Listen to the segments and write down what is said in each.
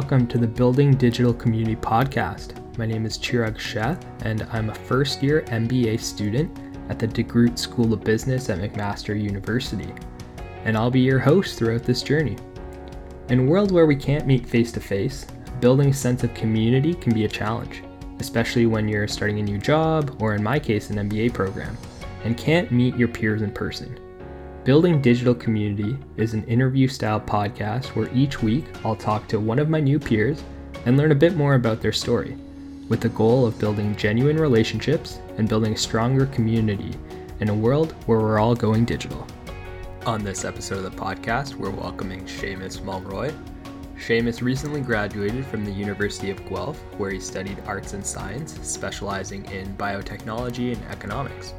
welcome to the Building Digital Community podcast. My name is Chirag Shah, and I'm a first year MBA student at the DeGroote School of Business at McMaster University. And I'll be your host throughout this journey. In a world where we can't meet face to face, building a sense of community can be a challenge, especially when you're starting a new job, or in my case, an MBA program, and can't meet your peers in person. Building Digital Community is an interview style podcast where each week I'll talk to one of my new peers and learn a bit more about their story, with the goal of building genuine relationships and building a stronger community in a world where we're all going digital. On this episode of the podcast, we're welcoming Seamus Mulroy. Seamus recently graduated from the University of Guelph, where he studied arts and science, specializing in biotechnology and economics.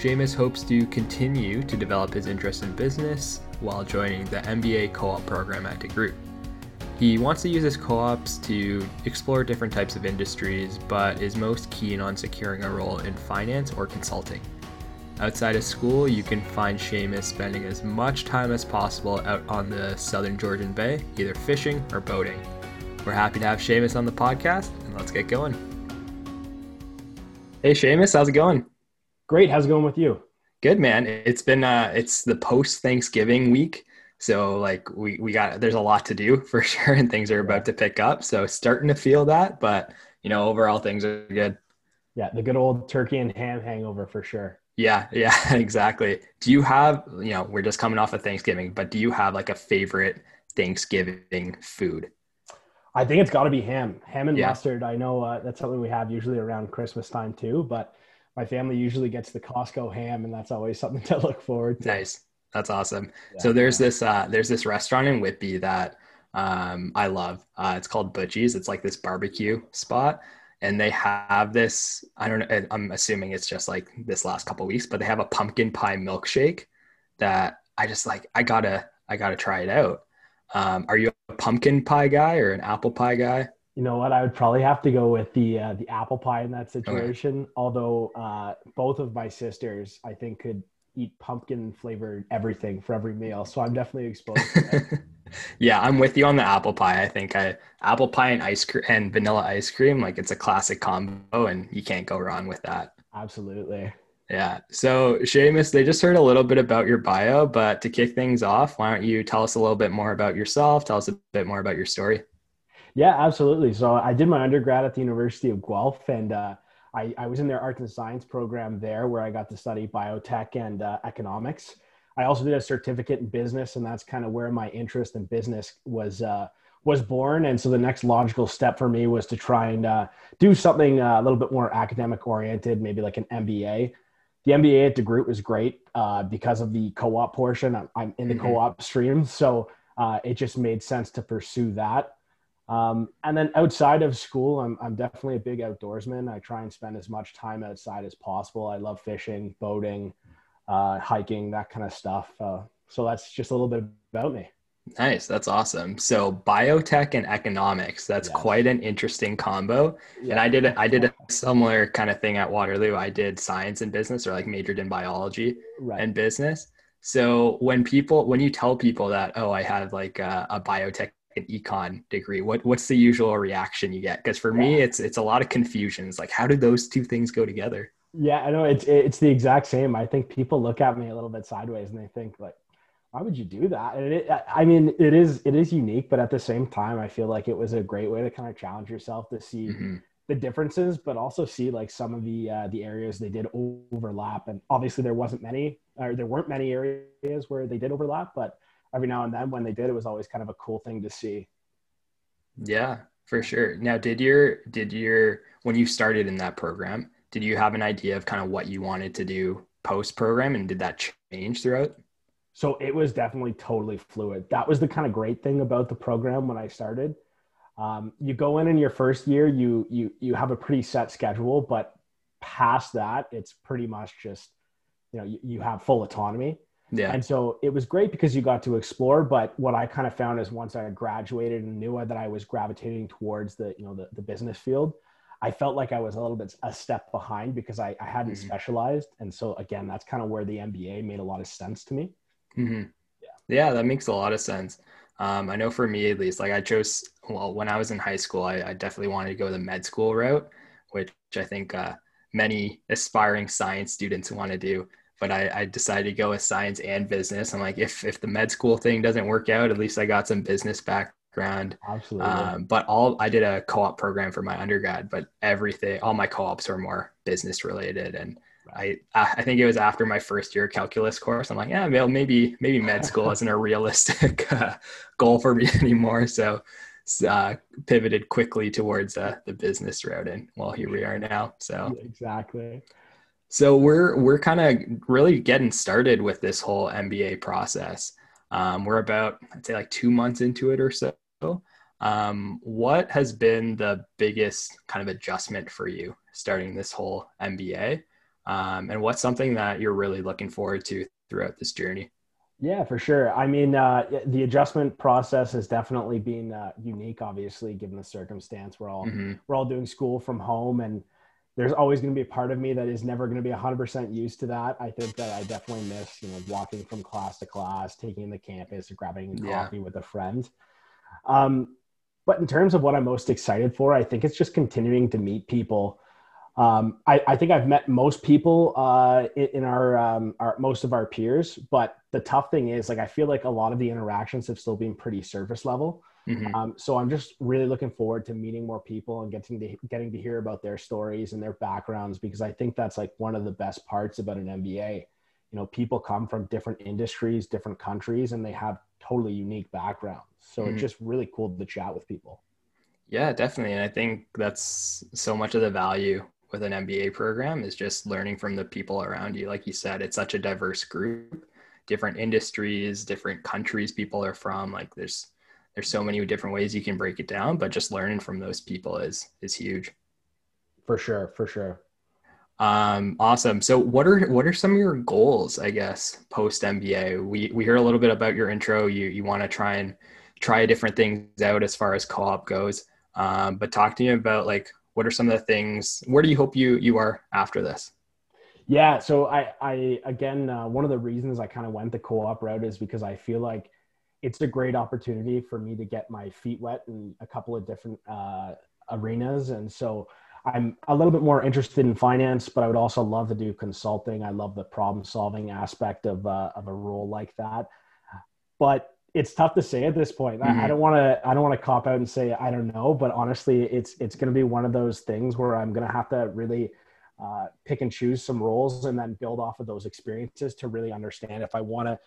Seamus hopes to continue to develop his interest in business while joining the MBA co op program at DeGroote. He wants to use his co ops to explore different types of industries, but is most keen on securing a role in finance or consulting. Outside of school, you can find Seamus spending as much time as possible out on the southern Georgian Bay, either fishing or boating. We're happy to have Seamus on the podcast, and let's get going. Hey, Seamus, how's it going? Great. How's it going with you? Good, man. It's been uh it's the post Thanksgiving week. So like we we got there's a lot to do for sure and things are about to pick up. So starting to feel that, but you know, overall things are good. Yeah, the good old turkey and ham hangover for sure. Yeah, yeah, exactly. Do you have, you know, we're just coming off of Thanksgiving, but do you have like a favorite Thanksgiving food? I think it's got to be ham, ham and yeah. mustard. I know uh, that's something we have usually around Christmas time too, but my family usually gets the Costco ham, and that's always something to look forward to. Nice, that's awesome. Yeah, so there's yeah. this uh, there's this restaurant in Whitby that um, I love. Uh, it's called Butchie's. It's like this barbecue spot, and they have this. I don't know. I'm assuming it's just like this last couple weeks, but they have a pumpkin pie milkshake that I just like. I gotta I gotta try it out. Um, are you a pumpkin pie guy or an apple pie guy? You know what? I would probably have to go with the uh, the apple pie in that situation. Okay. Although uh, both of my sisters, I think, could eat pumpkin flavored everything for every meal, so I'm definitely exposed. yeah, I'm with you on the apple pie. I think I apple pie and ice cream and vanilla ice cream, like it's a classic combo, and you can't go wrong with that. Absolutely. Yeah. So, Seamus, they just heard a little bit about your bio, but to kick things off, why don't you tell us a little bit more about yourself? Tell us a bit more about your story. Yeah, absolutely. So I did my undergrad at the University of Guelph, and uh, I, I, was in their arts and science program there, where I got to study biotech and uh, economics. I also did a certificate in business, and that's kind of where my interest in business was uh, was born. And so the next logical step for me was to try and uh, do something uh, a little bit more academic oriented, maybe like an MBA. The MBA at DeGroote was great uh, because of the co-op portion. I'm, I'm in the mm-hmm. co-op stream, so it just made sense to pursue that. Um, and then outside of school, I'm, I'm definitely a big outdoorsman. I try and spend as much time outside as possible. I love fishing, boating, uh, hiking, that kind of stuff. Uh, so that's just a little bit about me. Nice. That's awesome. So biotech and economics, that's quite an interesting combo. Yeah. And I did, I did a similar kind of thing at Waterloo. I did science and business or like majored in biology right. and business. So when people, when you tell people that, oh, I have like a, a biotech an econ degree what what's the usual reaction you get? Because for me it's it's a lot of confusions like how do those two things go together? Yeah i know it's it's the exact same. I think people look at me a little bit sideways and they think like why would you do that? And it, i mean it is it is unique but at the same time i feel like it was a great way to kind of challenge yourself to see mm-hmm. the differences but also see like some of the uh, the areas they did overlap. And obviously there wasn't many or there weren't many areas where they did overlap but every now and then when they did, it was always kind of a cool thing to see. Yeah, for sure. Now, did your did your when you started in that program, did you have an idea of kind of what you wanted to do post program, and did that change throughout? So it was definitely totally fluid. That was the kind of great thing about the program when I started. Um, you go in in your first year, you you you have a pretty set schedule, but past that, it's pretty much just you know you, you have full autonomy. Yeah. And so it was great because you got to explore. But what I kind of found is once I graduated and knew that I was gravitating towards the, you know, the, the business field, I felt like I was a little bit a step behind because I, I hadn't mm-hmm. specialized. And so again, that's kind of where the MBA made a lot of sense to me. Mm-hmm. Yeah. Yeah, that makes a lot of sense. Um, I know for me at least, like I chose, well, when I was in high school, I, I definitely wanted to go the med school route, which I think uh, many aspiring science students want to do. But I, I, decided to go with science and business. I'm like, if if the med school thing doesn't work out, at least I got some business background. Absolutely. Um, but all I did a co-op program for my undergrad, but everything, all my co-ops were more business related, and I I think it was after my first year calculus course. I'm like, yeah, well, maybe maybe med school isn't a realistic uh, goal for me anymore. So uh, pivoted quickly towards uh, the business route, and well, here we are now. So exactly. So we're we're kind of really getting started with this whole MBA process. Um, we're about I'd say like two months into it or so. Um, what has been the biggest kind of adjustment for you starting this whole MBA? um, and what's something that you're really looking forward to throughout this journey yeah for sure i mean uh, the adjustment process has definitely been uh, unique obviously given the circumstance we're all mm-hmm. we're all doing school from home and there's always going to be a part of me that is never going to be 100% used to that i think that i definitely miss you know walking from class to class taking the campus or grabbing coffee yeah. with a friend um, but in terms of what i'm most excited for i think it's just continuing to meet people um, I, I, think I've met most people uh, in, in our, um, our most of our peers, but the tough thing is like I feel like a lot of the interactions have still been pretty surface level. Mm-hmm. Um, so I'm just really looking forward to meeting more people and getting to getting to hear about their stories and their backgrounds because I think that's like one of the best parts about an MBA. You know, people come from different industries, different countries, and they have totally unique backgrounds. So mm-hmm. it's just really cool to chat with people. Yeah, definitely. And I think that's so much of the value with an MBA program is just learning from the people around you. Like you said, it's such a diverse group, different industries, different countries people are from. Like there's there's so many different ways you can break it down, but just learning from those people is is huge. For sure, for sure. Um, awesome. So what are what are some of your goals, I guess, post MBA? We we hear a little bit about your intro. You you want to try and try different things out as far as co-op goes. Um, but talk to me about like what are some of the things where do you hope you you are after this yeah so i i again uh, one of the reasons i kind of went the co-op route is because i feel like it's a great opportunity for me to get my feet wet in a couple of different uh, arenas and so i'm a little bit more interested in finance but i would also love to do consulting i love the problem solving aspect of, uh, of a role like that but it's tough to say at this point. Mm-hmm. I, I, don't want to. I don't want to cop out and say I don't know. But honestly, it's it's going to be one of those things where I'm going to have to really uh, pick and choose some roles and then build off of those experiences to really understand if I want to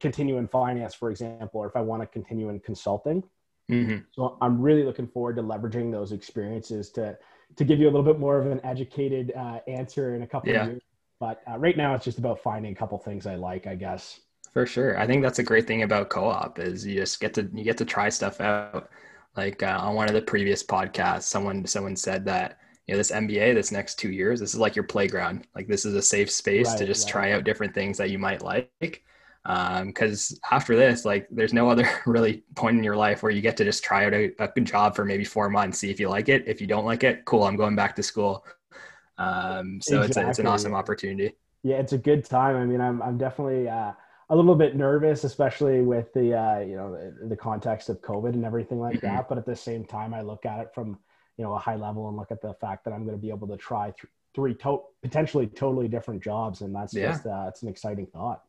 continue in finance, for example, or if I want to continue in consulting. Mm-hmm. So I'm really looking forward to leveraging those experiences to to give you a little bit more of an educated uh, answer in a couple yeah. of years. But uh, right now, it's just about finding a couple things I like, I guess. For sure. I think that's a great thing about co-op is you just get to you get to try stuff out. Like uh, on one of the previous podcasts, someone someone said that you know this MBA this next two years this is like your playground. Like this is a safe space right, to just right. try out different things that you might like. Because um, after this, like there's no other really point in your life where you get to just try out a, a good job for maybe four months, see if you like it. If you don't like it, cool, I'm going back to school. Um, so exactly. it's a, it's an awesome opportunity. Yeah, it's a good time. I mean, I'm I'm definitely. Uh, a little bit nervous, especially with the uh, you know the, the, context of COVID and everything like mm-hmm. that. But at the same time, I look at it from you know a high level and look at the fact that I'm going to be able to try th- three to- potentially totally different jobs, and that's yeah. just uh, it's an exciting thought.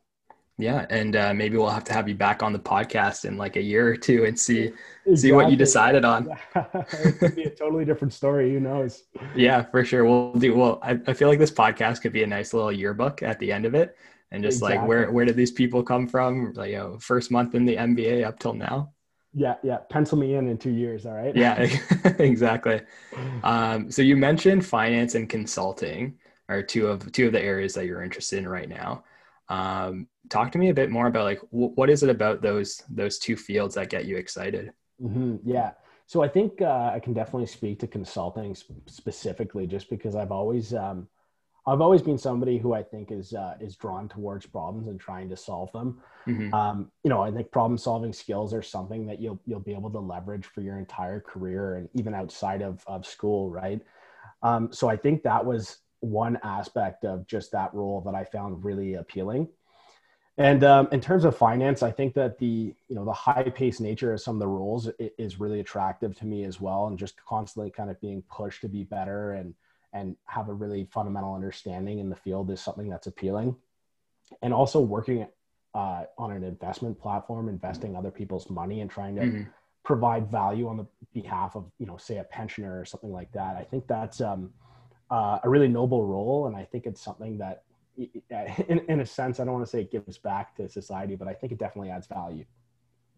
Yeah, and uh, maybe we'll have to have you back on the podcast in like a year or two and see exactly. see what you decided on. it could be a totally different story. Who knows? Yeah, for sure. We'll do. Well, I, I feel like this podcast could be a nice little yearbook at the end of it and just exactly. like where where did these people come from? Like you know, first month in the MBA up till now. Yeah, yeah. Pencil me in in two years. All right. Yeah, exactly. Um, so you mentioned finance and consulting are two of two of the areas that you're interested in right now. Um, talk to me a bit more about like w- what is it about those those two fields that get you excited? Mm-hmm. Yeah. So I think uh, I can definitely speak to consulting specifically, just because I've always um, I've always been somebody who I think is uh, is drawn towards problems and trying to solve them. Mm-hmm. Um, you know, I think problem solving skills are something that you'll you'll be able to leverage for your entire career and even outside of of school, right? Um, so I think that was one aspect of just that role that I found really appealing. And um, in terms of finance, I think that the you know the high paced nature of some of the roles is really attractive to me as well, and just constantly kind of being pushed to be better and and have a really fundamental understanding in the field is something that's appealing. And also working uh, on an investment platform, investing other people's money and trying to mm-hmm. provide value on the behalf of you know say a pensioner or something like that. I think that's um, uh, a really noble role, and I think it's something that in, in a sense, I don't want to say it gives back to society, but I think it definitely adds value.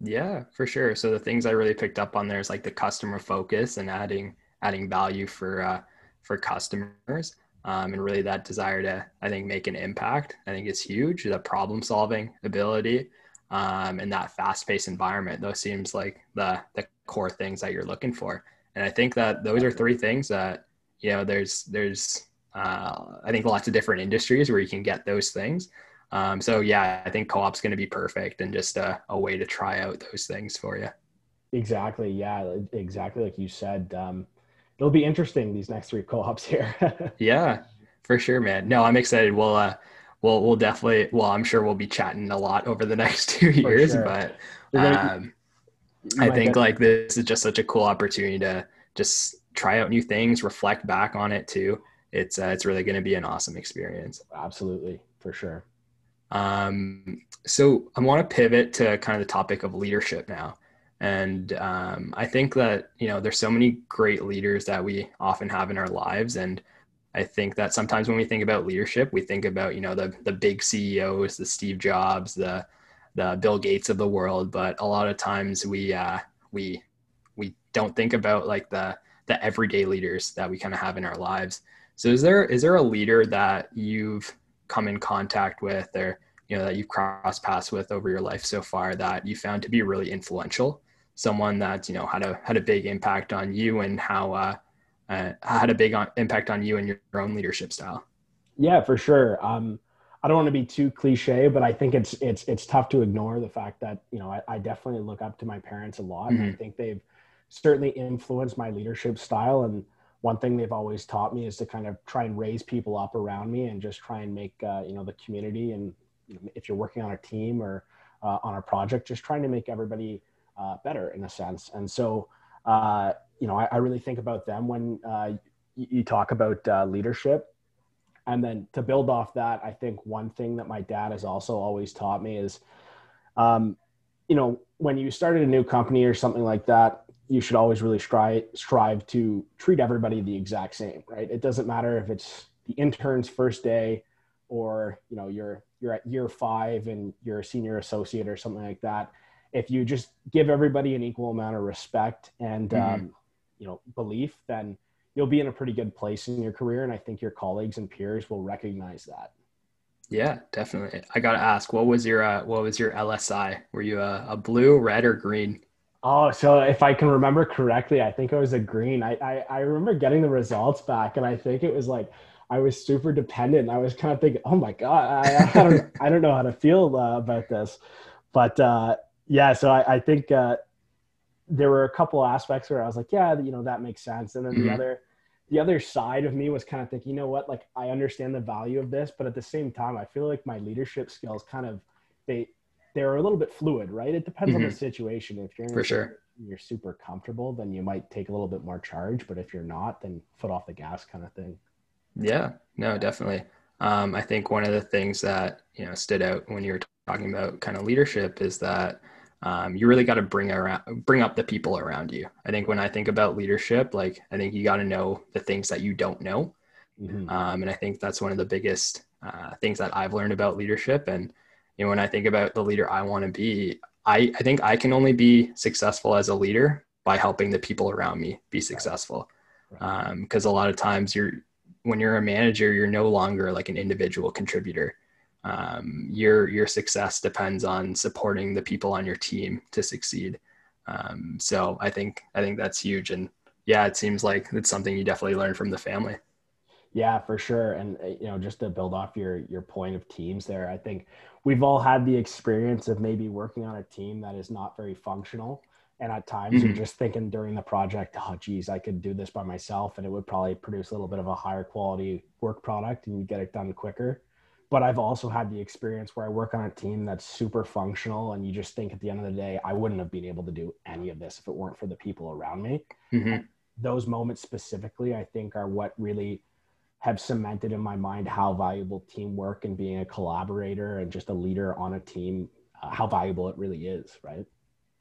Yeah, for sure. So the things I really picked up on there is like the customer focus and adding adding value for uh, for customers, um, and really that desire to I think make an impact. I think is huge. The problem solving ability um, and that fast paced environment. Those seems like the the core things that you're looking for. And I think that those are three things that you know there's there's uh, I think lots of different industries where you can get those things. Um, so yeah, I think co-op's going to be perfect and just a, a, way to try out those things for you. Exactly. Yeah, exactly. Like you said, um, it'll be interesting these next three co-ops here. yeah, for sure, man. No, I'm excited. We'll, uh, we'll, we'll definitely, well, I'm sure we'll be chatting a lot over the next two years, sure. but, um, I think like this is just such a cool opportunity to just try out new things, reflect back on it too it's uh, it's really going to be an awesome experience. Absolutely, for sure. Um, so I want to pivot to kind of the topic of leadership now, and um, I think that you know there's so many great leaders that we often have in our lives, and I think that sometimes when we think about leadership, we think about you know the the big CEOs, the Steve Jobs, the the Bill Gates of the world, but a lot of times we uh, we we don't think about like the the everyday leaders that we kind of have in our lives. So is there is there a leader that you've come in contact with or you know that you've crossed paths with over your life so far that you found to be really influential? Someone that you know had a had a big impact on you and how uh, uh, had a big on, impact on you and your, own leadership style. Yeah, for sure. Um, I don't want to be too cliche, but I think it's it's it's tough to ignore the fact that you know I, I definitely look up to my parents a lot. Mm-hmm. And I think they've certainly influenced my leadership style and one thing they've always taught me is to kind of try and raise people up around me and just try and make uh, you know the community and if you're working on a team or uh, on a project just trying to make everybody uh, better in a sense. And so uh, you know I, I, really think about them when uh, you, you, talk about uh, leadership. And then to build off that i think one thing that my dad has also always taught me is um, you know when you started a new company or something like that you should always really strive strive to treat everybody the exact same, right? It doesn't matter if it's the intern's first day or you know you're you're at year five and you're a senior associate or something like that. If you just give everybody an equal amount of respect and mm-hmm. um, you know belief, then you'll be in a pretty good place in your career, and I think your colleagues and peers will recognize that. Yeah, definitely. I got to ask, what was your uh, what was your LSI? Were you a, a blue, red, or green? Oh, so if I can remember correctly, I think it was a green. I, I, I remember getting the results back, and I think it was like I was super dependent. I was kind of thinking, oh my god, I, I don't I don't know how to feel uh, about this, but uh, yeah. So I, I think uh, there were a couple aspects where I was like, yeah, you know, that makes sense, and then mm-hmm. the other the other side of me was kind of thinking, you know what, like I understand the value of this, but at the same time, I feel like my leadership skills kind of they they're a little bit fluid, right? It depends mm-hmm. on the mm-hmm. situation. If you're for sure you're super comfortable, then you might take a little bit more charge. But if you're not, then foot off the gas kind of thing. Yeah, no, definitely. Um, I think one of the things that you know stood out when you were talking about kind of leadership is that um, you really got to bring around bring up the people around you. I think when I think about leadership, like I think you got to know the things that you don't know, mm-hmm. um, and I think that's one of the biggest uh, things that I've learned about leadership. And you know, when I think about the leader I want to be, I, I think I can only be successful as a leader by helping the people around me be successful. Because um, a lot of times you're, when you're a manager, you're no longer like an individual contributor. Um, your your success depends on supporting the people on your team to succeed. Um, so I think I think that's huge, and yeah, it seems like it's something you definitely learn from the family. Yeah, for sure. And uh, you know, just to build off your your point of teams there, I think we've all had the experience of maybe working on a team that is not very functional. And at times mm-hmm. you're just thinking during the project, oh, geez, I could do this by myself and it would probably produce a little bit of a higher quality work product and you get it done quicker. but I've also had the experience where I work on a team that's super functional, and you just think at the end of the day, I wouldn't have been able to do any of this if it weren't for the people around me. Mm-hmm. Those moments specifically, I think, are what really have cemented in my mind how valuable teamwork and being a collaborator and just a leader on a team, uh, how valuable it really is, right?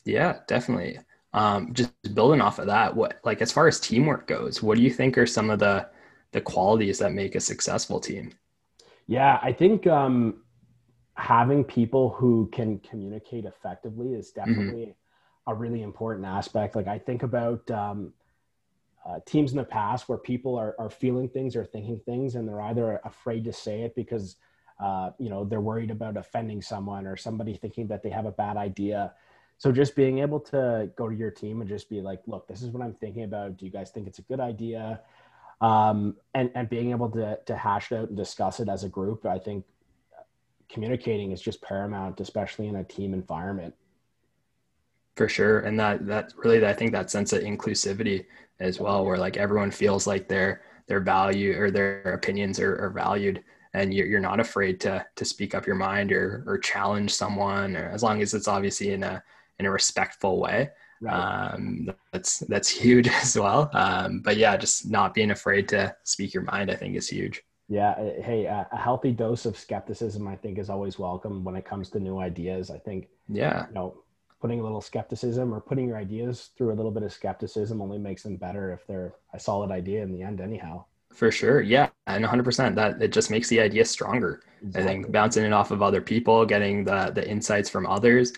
Yeah, definitely. Um, just building off of that, what like as far as teamwork goes, what do you think are some of the the qualities that make a successful team? Yeah, I think um, having people who can communicate effectively is mm-hmm. definitely mm-hmm. a really important aspect. Like I think about um, uh, teams in the past where people are, are feeling things or thinking things and they're either afraid to say it because uh, you know they're worried about offending someone or somebody thinking that they have a bad idea. So just being able to go to your team and just be like look this is what i'm thinking about. Do you guys think it's a good idea? Um, and and being able to to hash it out and discuss it as a group i think communicating is just paramount especially in a team environment for sure. And that that really i think that sense of inclusivity as well where like everyone feels like their their value or their opinions are, are valued and you're, you're not afraid to to speak up your mind or or challenge someone or as long as it's obviously in a in a respectful way. Right. um, that's that's huge as well. Um, but yeah just not being afraid to speak your mind i think is huge. Yeah uh, hey a healthy dose of skepticism i think is always welcome when it comes to new ideas. I think yeah. you know putting a little skepticism or putting your ideas through a little bit of skepticism only makes them better if they're a solid idea in the end anyhow. For sure. Yeah and 100% that it just makes the idea stronger. Exactly. i think bouncing it off of other people getting the the insights from others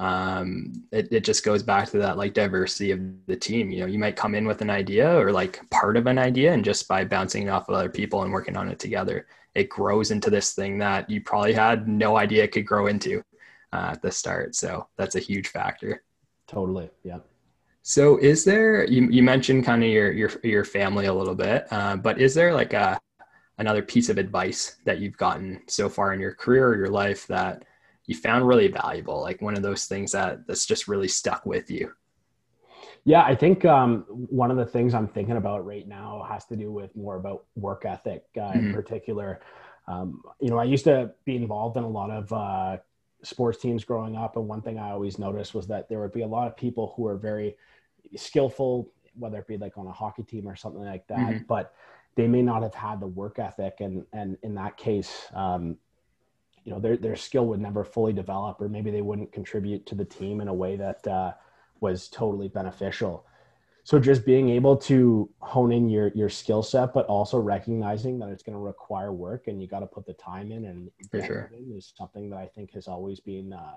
um, it, it just goes back to that like diversity of the team. You know you might come in with an idea or like part of an idea and just by bouncing it off of other people and working on it together it grows into this thing that you probably had no idea it could grow into uh, at the start. So that's a huge factor. Totally. Yeah. So is there, you, you mentioned kind of your, your, your family a little bit, uh, but is there like a, another piece of advice that you've gotten so far in your career or your life that you found really valuable? Like one of those things that that's just really stuck with you? Yeah, I think um, one of the things I'm thinking about right now has to do with more about work ethic uh, mm-hmm. in particular. Um, you know, I used to be involved in a lot of uh, sports teams growing up, and one thing I always noticed was that there would be a lot of people who are very skillful, whether it be like on a hockey team or something like that, mm-hmm. but they may not have had the work ethic, and and in that case, um, you know, their their skill would never fully develop, or maybe they wouldn't contribute to the team in a way that uh, was totally beneficial so just being able to hone in your your skill set but also recognizing that it's going to require work and you got to put the time in and for sure. is something that i think has always been uh,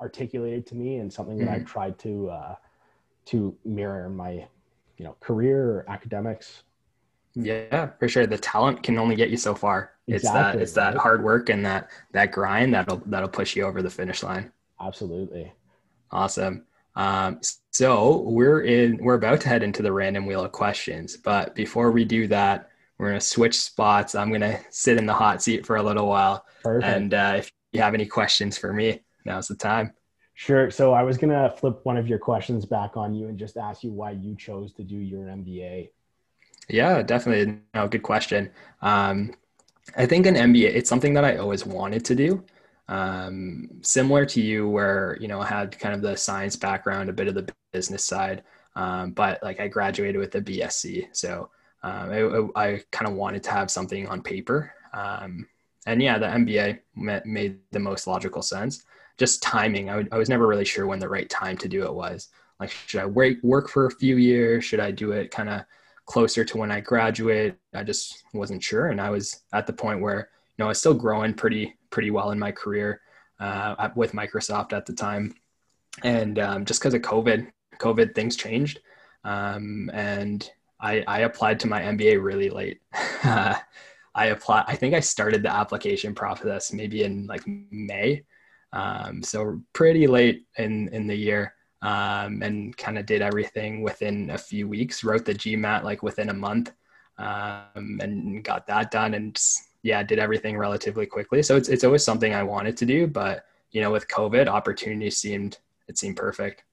articulated to me and something that mm-hmm. i've tried to uh, to mirror in my you know career or academics. Yeah for sure. The talent can only get you so far. Exactly, it's that it's right? that hard work and that that grind that'll that'll push you over the finish line. Absolutely. Awesome um, so we're in, we're about to head into the random wheel of questions, but before we do that, we're going to switch spots. I'm going to sit in the hot seat for a little while. Perfect. And uh, if you have any questions for me, now's the time. Sure. So I was going to flip one of your questions back on you and just ask you why you chose to do your MBA. Yeah, definitely. No, good question. Um, I think an MBA, it's something that I always wanted to do um, similar to you where you know I had kind of the science background a bit of the business side um, but like I graduated with a BSc so um, I, I kind of wanted to have something on paper um, and yeah the MBA made the most logical sense. Just timing I, I was never really sure when the right time to do it was. Like should I wait work for a few years? Should I do it kind of closer to when I graduate? I just wasn't sure and I was at the point where you know I was still growing pretty pretty well in my career uh, with Microsoft at the time. And um, just because of COVID, COVID things changed. Um, and I, I, applied to my MBA really late. I applied, I think I started the application process maybe in like May. Um, so pretty late in, in the year. Um, and kind of did everything within a few weeks, wrote the GMAT like within a month um, and got that done and just yeah, did everything relatively quickly. So it's it's always something I wanted to do, but you know, with COVID, opportunity seemed it seemed perfect,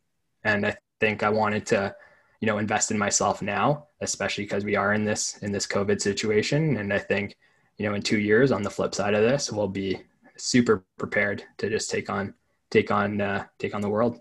and I think I wanted to, you know, invest in myself now, especially because we are in this in this COVID situation, and I think you know, in two years on the flip side of this, we'll be super prepared to just take on, take on, uh, take on the world.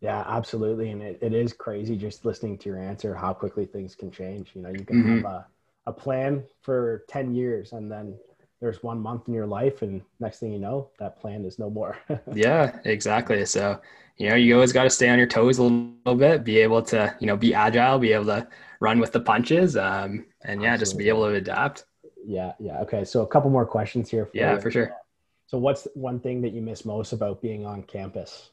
Yeah, absolutely. And it, it is crazy just listening to your answer, how quickly things can change. You know, you can mm-hmm. have a, a plan for 10 years and then there's one month in your life and next thing you know that plan is no more yeah exactly so you know you always got to stay on your toes a little bit be able to you know be agile be able to run with the punches um, and yeah Absolutely. just be able to adapt yeah yeah okay so a couple more questions here for yeah you. for sure so what's one thing that you miss most about being on campus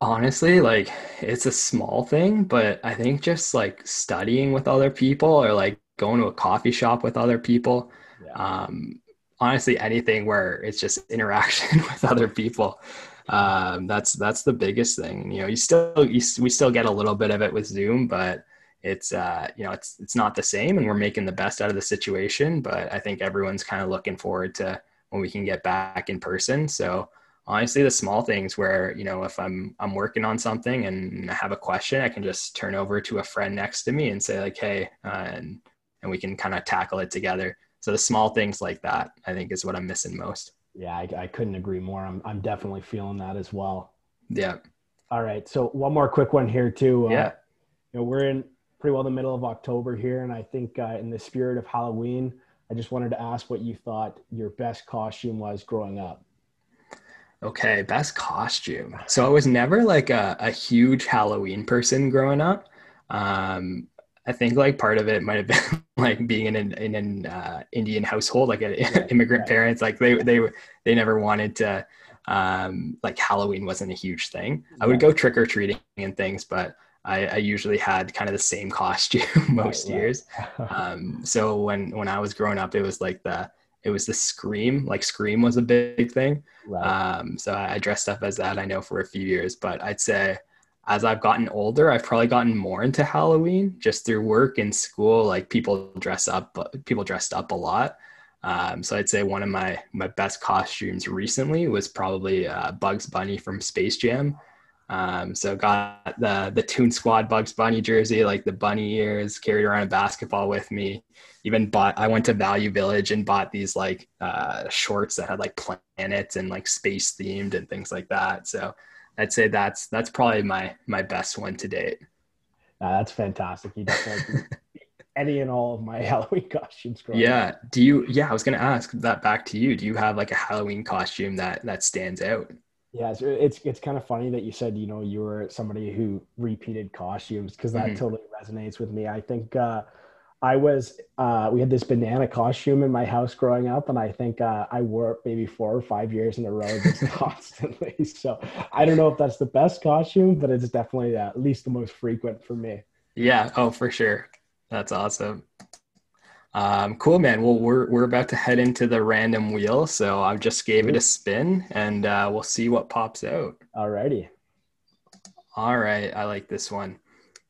honestly like it's a small thing but i think just like studying with other people or like going to a coffee shop with other people yeah. um, honestly anything where it's just interaction with other people um, that's that's the biggest thing you know you still you, we still get a little bit of it with zoom but it's uh, you know it's it's not the same and we're making the best out of the situation but i think everyone's kind of looking forward to when we can get back in person so honestly the small things where you know if i'm i'm working on something and i have a question i can just turn over to a friend next to me and say like hey uh, and and we can kind of tackle it together so the small things like that, I think, is what I'm missing most. Yeah, I, I couldn't agree more. I'm I'm definitely feeling that as well. Yeah. All right. So one more quick one here too. Uh, yeah. You know, we're in pretty well the middle of October here, and I think uh, in the spirit of Halloween, I just wanted to ask what you thought your best costume was growing up. Okay, best costume. So I was never like a, a huge Halloween person growing up. Um, I think like part of it might have been like being in an in an uh, Indian household, like a, yeah, immigrant yeah. parents. Like they they they never wanted to. Um, like Halloween wasn't a huge thing. Yeah. I would go trick or treating and things, but I, I, usually had kind of the same costume most years. um, so when when I was growing up, it was like the it was the scream. Like scream was a big thing. Right. Um, so I dressed up as that. I know for a few years, but I'd say as I've gotten older, I've probably gotten more into Halloween just through work and school. Like people dress up, people dressed up a lot. Um, so I'd say one of my my best costumes recently was probably uh, Bugs Bunny from Space Jam. Um, so got the the Toon Squad Bugs Bunny jersey, like the bunny ears, carried around a basketball with me. Even bought. I went to Value Village and bought these like uh, shorts that had like planets and like space themed and things like that. So I'd say that's that's probably my my best one to date. Uh, that's fantastic. You definitely any and all of my Halloween costumes. Yeah. Up. Do you? Yeah, I was gonna ask that back to you. Do you have like a Halloween costume that that stands out? Yeah, it's it's, it's kind of funny that you said you know you were somebody who repeated costumes because that mm-hmm. totally resonates with me. I think uh, I was uh, we had this banana costume in my house growing up, and I think uh, I wore it maybe four or five years in a row just constantly. So I don't know if that's the best costume, but it's definitely uh, at least the most frequent for me. Yeah. Oh, for sure. That's awesome. Um, cool, man. Well, we're we're about to head into the random wheel, so I just gave it a spin, and uh, we'll see what pops out. Alrighty. All right. I like this one.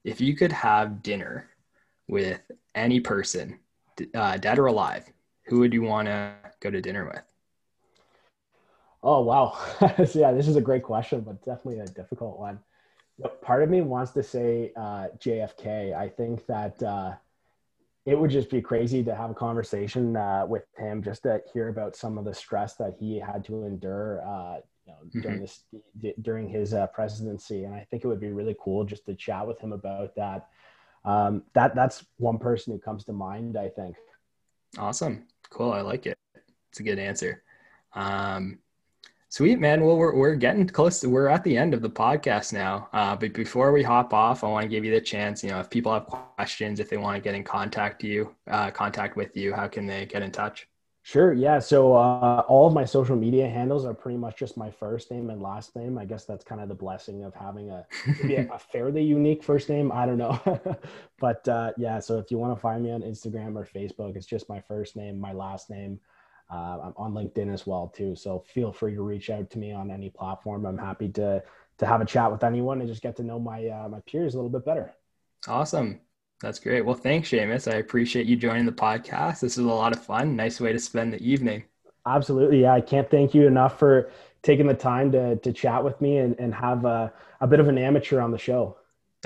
If you could have dinner with any person, uh, dead or alive, who would you want to go to dinner with? Oh wow, so, yeah, this is a great question, but definitely a difficult one. Part of me wants to say uh, JFK. I think that uh, it would just be crazy to have a conversation uh, with him, just to hear about some of the stress that he had to endure uh, you know, mm-hmm. during this during his uh, presidency. And I think it would be really cool just to chat with him about that um, that that's one person who comes to mind. I think. Awesome, cool. I like it. It's a good answer. Um, sweet man. Well, we're we're getting close. To, we're at the end of the podcast now. Uh, but before we hop off, I want to give you the chance. You know, if people have questions, if they want to get in contact you, uh, contact with you, how can they get in touch? Sure. Yeah. So uh, all of my social media handles are pretty much just my first name and last name. I guess that's kind of the blessing of having a, a, a fairly unique first name. I don't know. but uh, yeah, so if you want to find me on Instagram or Facebook, it's just my first name, my last name. Uh, I'm on LinkedIn as well too. So feel free to reach out to me on any platform. I'm happy to to have a chat with anyone and just get to know my uh, my peers a little bit better. Awesome. That's great. Well, thanks, Seamus. I appreciate you joining the podcast. This was a lot of fun. Nice way to spend the evening. Absolutely. Yeah. I can't thank you enough for taking the time to, to chat with me and, and have a, a bit of an amateur on the show.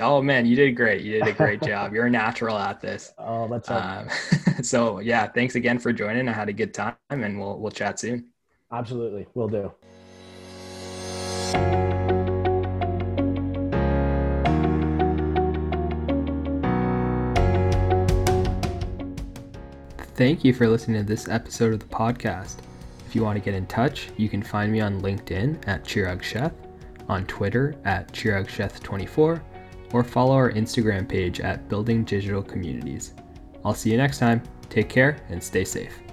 Oh man, you did great. You did a great job. You're a natural at this. Oh, that's um, so yeah. Thanks again for joining. I had a good time, and we'll we'll chat soon. Absolutely, we'll do. Thank you for listening to this episode of the podcast. If you want to get in touch, you can find me on LinkedIn at Chirag Sheth, on Twitter at ChiragSheth24, or follow our Instagram page at Building Digital Communities. I'll see you next time. Take care and stay safe.